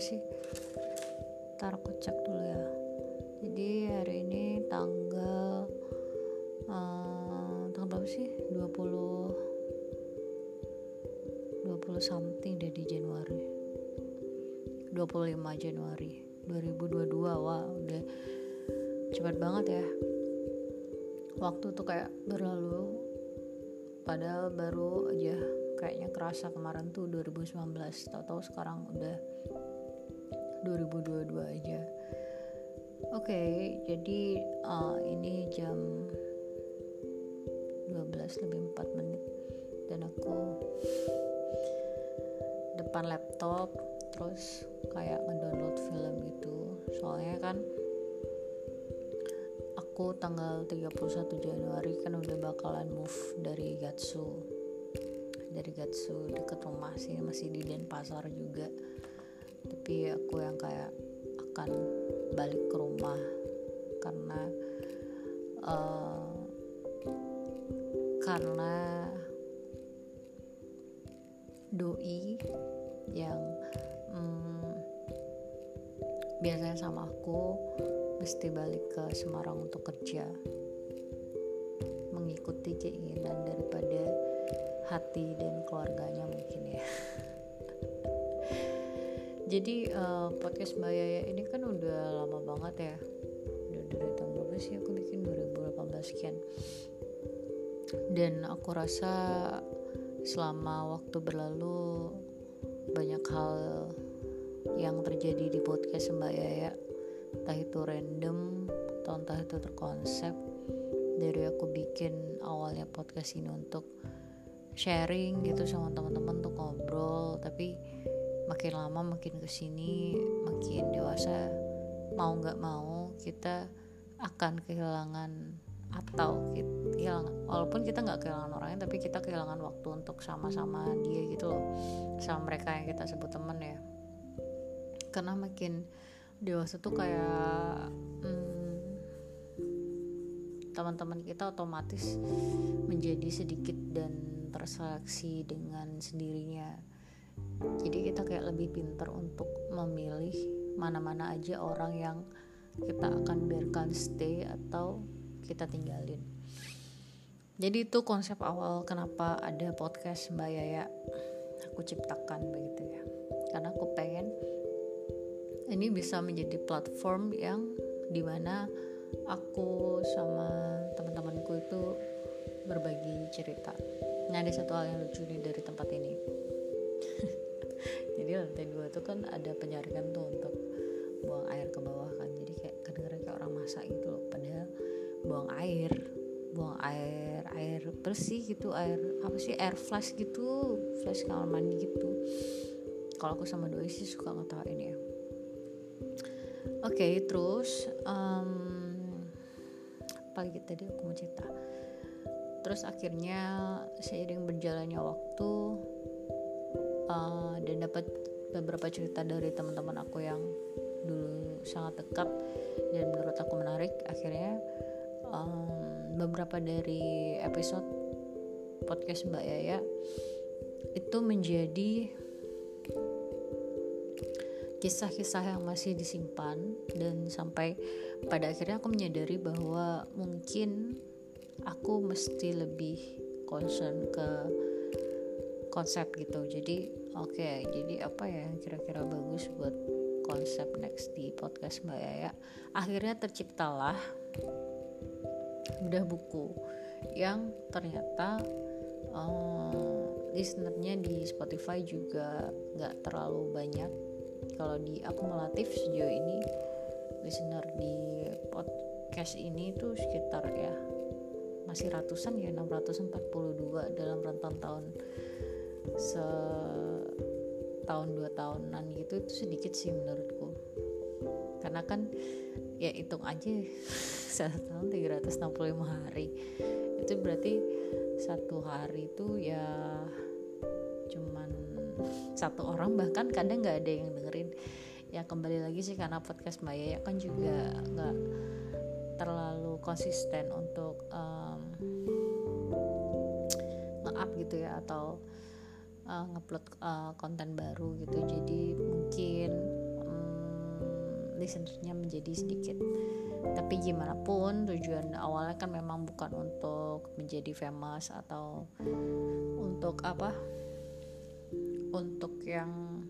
sih. Ntar aku cek dulu ya. Jadi hari ini tanggal uh, tanggal berapa sih? 20 20 something deh di Januari. 25 Januari 2022 wah udah cepat banget ya. Waktu tuh kayak berlalu. Padahal baru aja kayaknya kerasa kemarin tuh 2019 tau-tau sekarang udah 2022 aja. Oke okay, jadi uh, ini jam 12 lebih 4 menit. Dan aku depan laptop terus kayak ngedownload film gitu. Soalnya kan aku tanggal 31 Januari kan udah bakalan move dari Gatsu. Dari Gatsu deket rumah sih masih di Denpasar juga tapi aku yang kayak akan balik ke rumah karena uh, karena doi yang um, biasanya sama aku mesti balik ke Semarang untuk kerja. Mengikuti keinginan daripada hati dan keluarganya mungkin ya jadi uh, podcast Mbak Yaya ini kan udah lama banget ya. Udah dari tahun berapa sih aku bikin? 2018 sekian. Dan aku rasa selama waktu berlalu banyak hal yang terjadi di podcast Mbak Yaya. Entah itu random atau entah itu terkonsep. Dari aku bikin awalnya podcast ini untuk sharing gitu sama teman-teman untuk ngobrol. Tapi makin lama makin ke sini makin dewasa mau nggak mau kita akan kehilangan atau kita kehilangan walaupun kita nggak kehilangan orangnya tapi kita kehilangan waktu untuk sama-sama dia gitu loh sama mereka yang kita sebut temen ya. Karena makin dewasa tuh kayak hmm, teman-teman kita otomatis menjadi sedikit dan terseleksi dengan sendirinya jadi kita kayak lebih pinter untuk memilih mana-mana aja orang yang kita akan biarkan stay atau kita tinggalin. Jadi itu konsep awal kenapa ada podcast Mbak Yaya aku ciptakan begitu ya. Karena aku pengen ini bisa menjadi platform yang di mana aku sama teman-temanku itu berbagi cerita. Nah ada satu hal yang lucu nih dari tempat ini Jadi lantai dua tuh kan ada penyaringan tuh untuk buang air ke bawah kan. Jadi kayak kedengeran kayak orang masak gitu loh. Padahal buang air Buang air, air bersih gitu Air, apa sih, air flash gitu Flash kamar mandi gitu. Kalau aku sama doi sih suka ngetawain ya. Oke okay, terus um, Apa lagi tadi aku mau cerita? Terus akhirnya seiring berjalannya waktu uh, dan dapat beberapa cerita dari teman-teman aku yang dulu sangat dekat dan menurut aku menarik. Akhirnya um, beberapa dari episode podcast Mbak Yaya itu menjadi kisah-kisah yang masih disimpan dan sampai pada akhirnya aku menyadari bahwa mungkin aku mesti lebih concern ke konsep gitu. Jadi oke jadi apa ya yang kira-kira bagus buat konsep next di podcast Mbak Yaya? Akhirnya terciptalah bedah buku yang ternyata um, listenernya di Spotify juga nggak terlalu banyak. Kalau di akumulatif sejauh ini listener di podcast ini tuh sekitar ya masih ratusan ya 642 dalam rentang tahun se tahun dua tahunan gitu itu sedikit sih menurutku. Karena kan ya hitung aja satu tahun 365 hari. Itu berarti satu hari itu ya cuman satu orang bahkan kadang nggak ada yang dengerin. Ya kembali lagi sih karena podcast Mbak Yaya kan juga nggak terlalu konsisten untuk um, nge-up gitu ya atau uh, ngupload uh, konten baru gitu. Jadi mungkin listenernya menjadi sedikit. Tapi gimana pun tujuan awalnya kan memang bukan untuk menjadi famous atau untuk apa? Untuk yang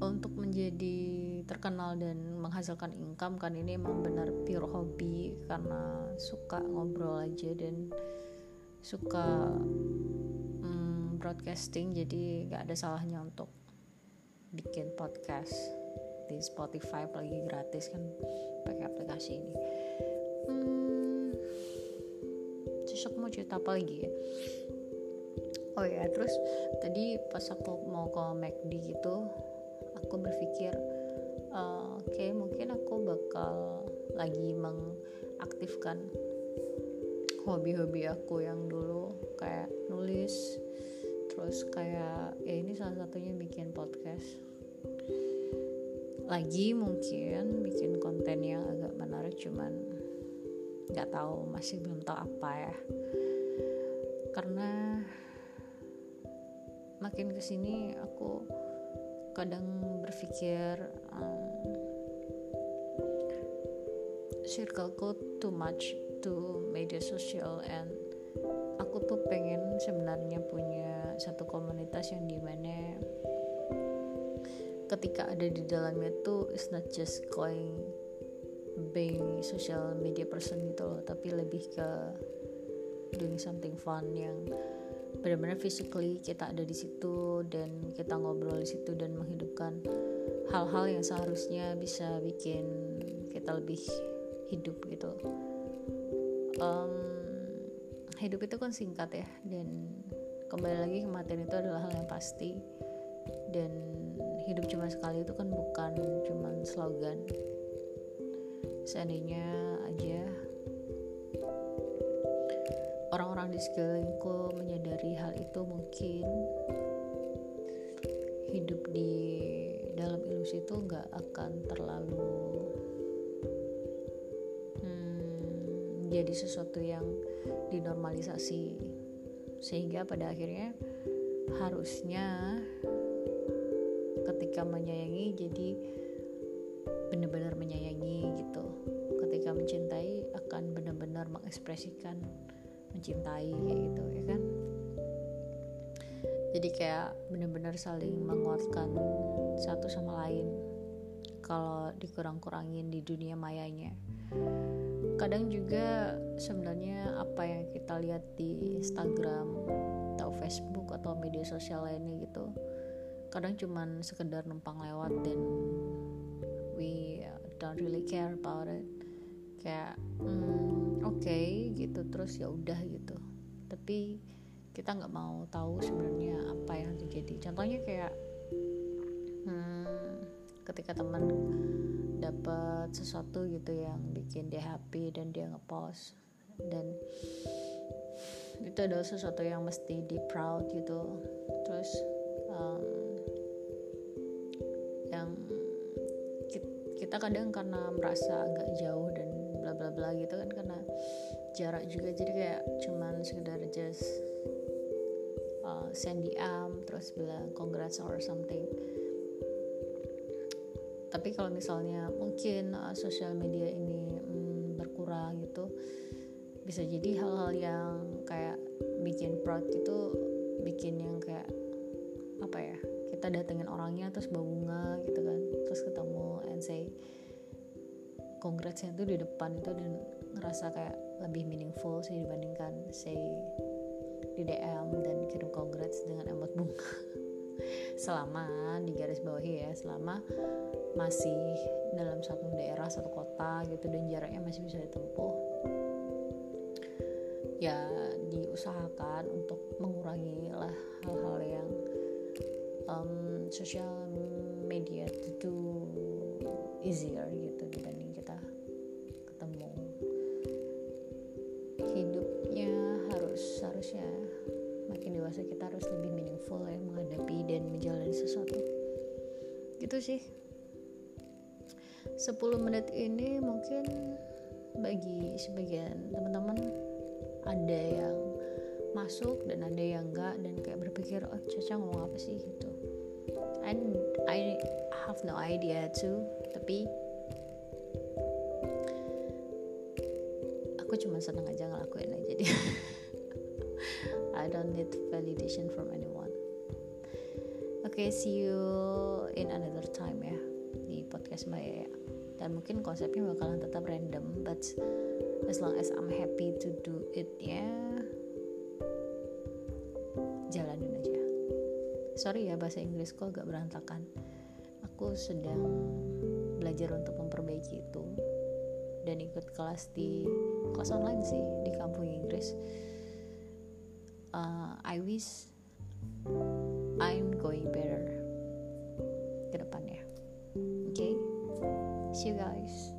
untuk menjadi terkenal dan menghasilkan income kan ini emang benar pure hobi. Karena suka ngobrol aja dan suka broadcasting jadi gak ada salahnya untuk bikin podcast di Spotify apalagi gratis kan pakai aplikasi ini. Hmm, cocok mau cerita apa lagi ya? Oh ya terus tadi pas aku mau ke McD gitu aku berpikir uh, oke okay, mungkin aku bakal lagi mengaktifkan hobi-hobi aku yang dulu kayak nulis terus kayak ya ini salah satunya bikin podcast. Lagi mungkin bikin konten yang agak menarik cuman nggak tahu masih belum tahu apa ya. Karena makin ke sini aku kadang berpikir um, circleku too much to media sosial and aku tuh pengen sebenarnya punya satu komunitas yang di mana ketika ada di dalamnya tuh it's not just going being social media person gitu loh tapi lebih ke doing something fun yang benar-benar physically kita ada di situ dan kita ngobrol di situ dan menghidupkan hal-hal yang seharusnya bisa bikin kita lebih hidup gitu. Um, hidup itu kan singkat ya dan kembali lagi kematian itu adalah hal yang pasti. Dan hidup cuma sekali itu kan bukan cuma slogan. Seandainya aja orang-orang di sekelilingku menyadari hal itu mungkin hidup di dalam ilusi itu nggak akan terlalu menjadi sesuatu yang dinormalisasi sehingga pada akhirnya harusnya ketika menyayangi jadi benar-benar menyayangi gitu. Ketika mencintai akan benar-benar mengekspresikan mencintai kayak gitu ya kan? Jadi kayak benar-benar saling menguatkan satu sama lain kalau dikurang-kurangin di dunia mayanya kadang juga sebenarnya apa yang kita lihat di Instagram atau Facebook atau media sosial lainnya gitu kadang cuman sekedar numpang lewat dan we don't really care about it. Kayak hmm, oke okay, gitu terus ya udah gitu. Tapi kita nggak mau tahu sebenarnya apa yang terjadi. Contohnya kayak hmm, ketika teman dapat sesuatu gitu yang bikin dia happy dan dia ngepost. Dan itu adalah sesuatu yang mesti di proud gitu. Terus um, yang kita kadang karena merasa agak jauh dan bla bla bla gitu kan karena jarak juga. Jadi kayak cuman sekedar just uh, send DM terus bilang congrats or something tapi kalau misalnya mungkin uh, sosial media ini hmm, berkurang gitu bisa jadi hal-hal yang kayak bikin proud itu bikin yang kayak apa ya kita datengin orangnya terus bawa bunga gitu kan terus ketemu and say congratsnya itu di depan itu dan ngerasa kayak lebih meaningful sih dibandingkan say di DM dan kirim congrats dengan emot bunga selama di garis bawahi ya selama masih dalam satu daerah satu kota gitu dan jaraknya masih bisa ditempuh. Ya diusahakan untuk mengurangi lah hal-hal yang um, sosial media itu easier gitu sih. 10 menit ini mungkin bagi sebagian teman-teman ada yang masuk dan ada yang enggak dan kayak berpikir oh Caca ngomong apa sih? gitu. And I have no idea too tapi aku cuma seneng aja ngelakuin aja dia. I don't need validation from anyone okay, see you in another time ya di podcast Mbak Yaya. Dan mungkin konsepnya bakalan tetap random but as long as I'm happy to do it ya jalanin aja. Sorry ya bahasa Inggrisku agak berantakan. Aku sedang belajar untuk memperbaiki itu dan ikut kelas di kelas online sih di kampung Inggris. Uh, I wish I'm going better you guys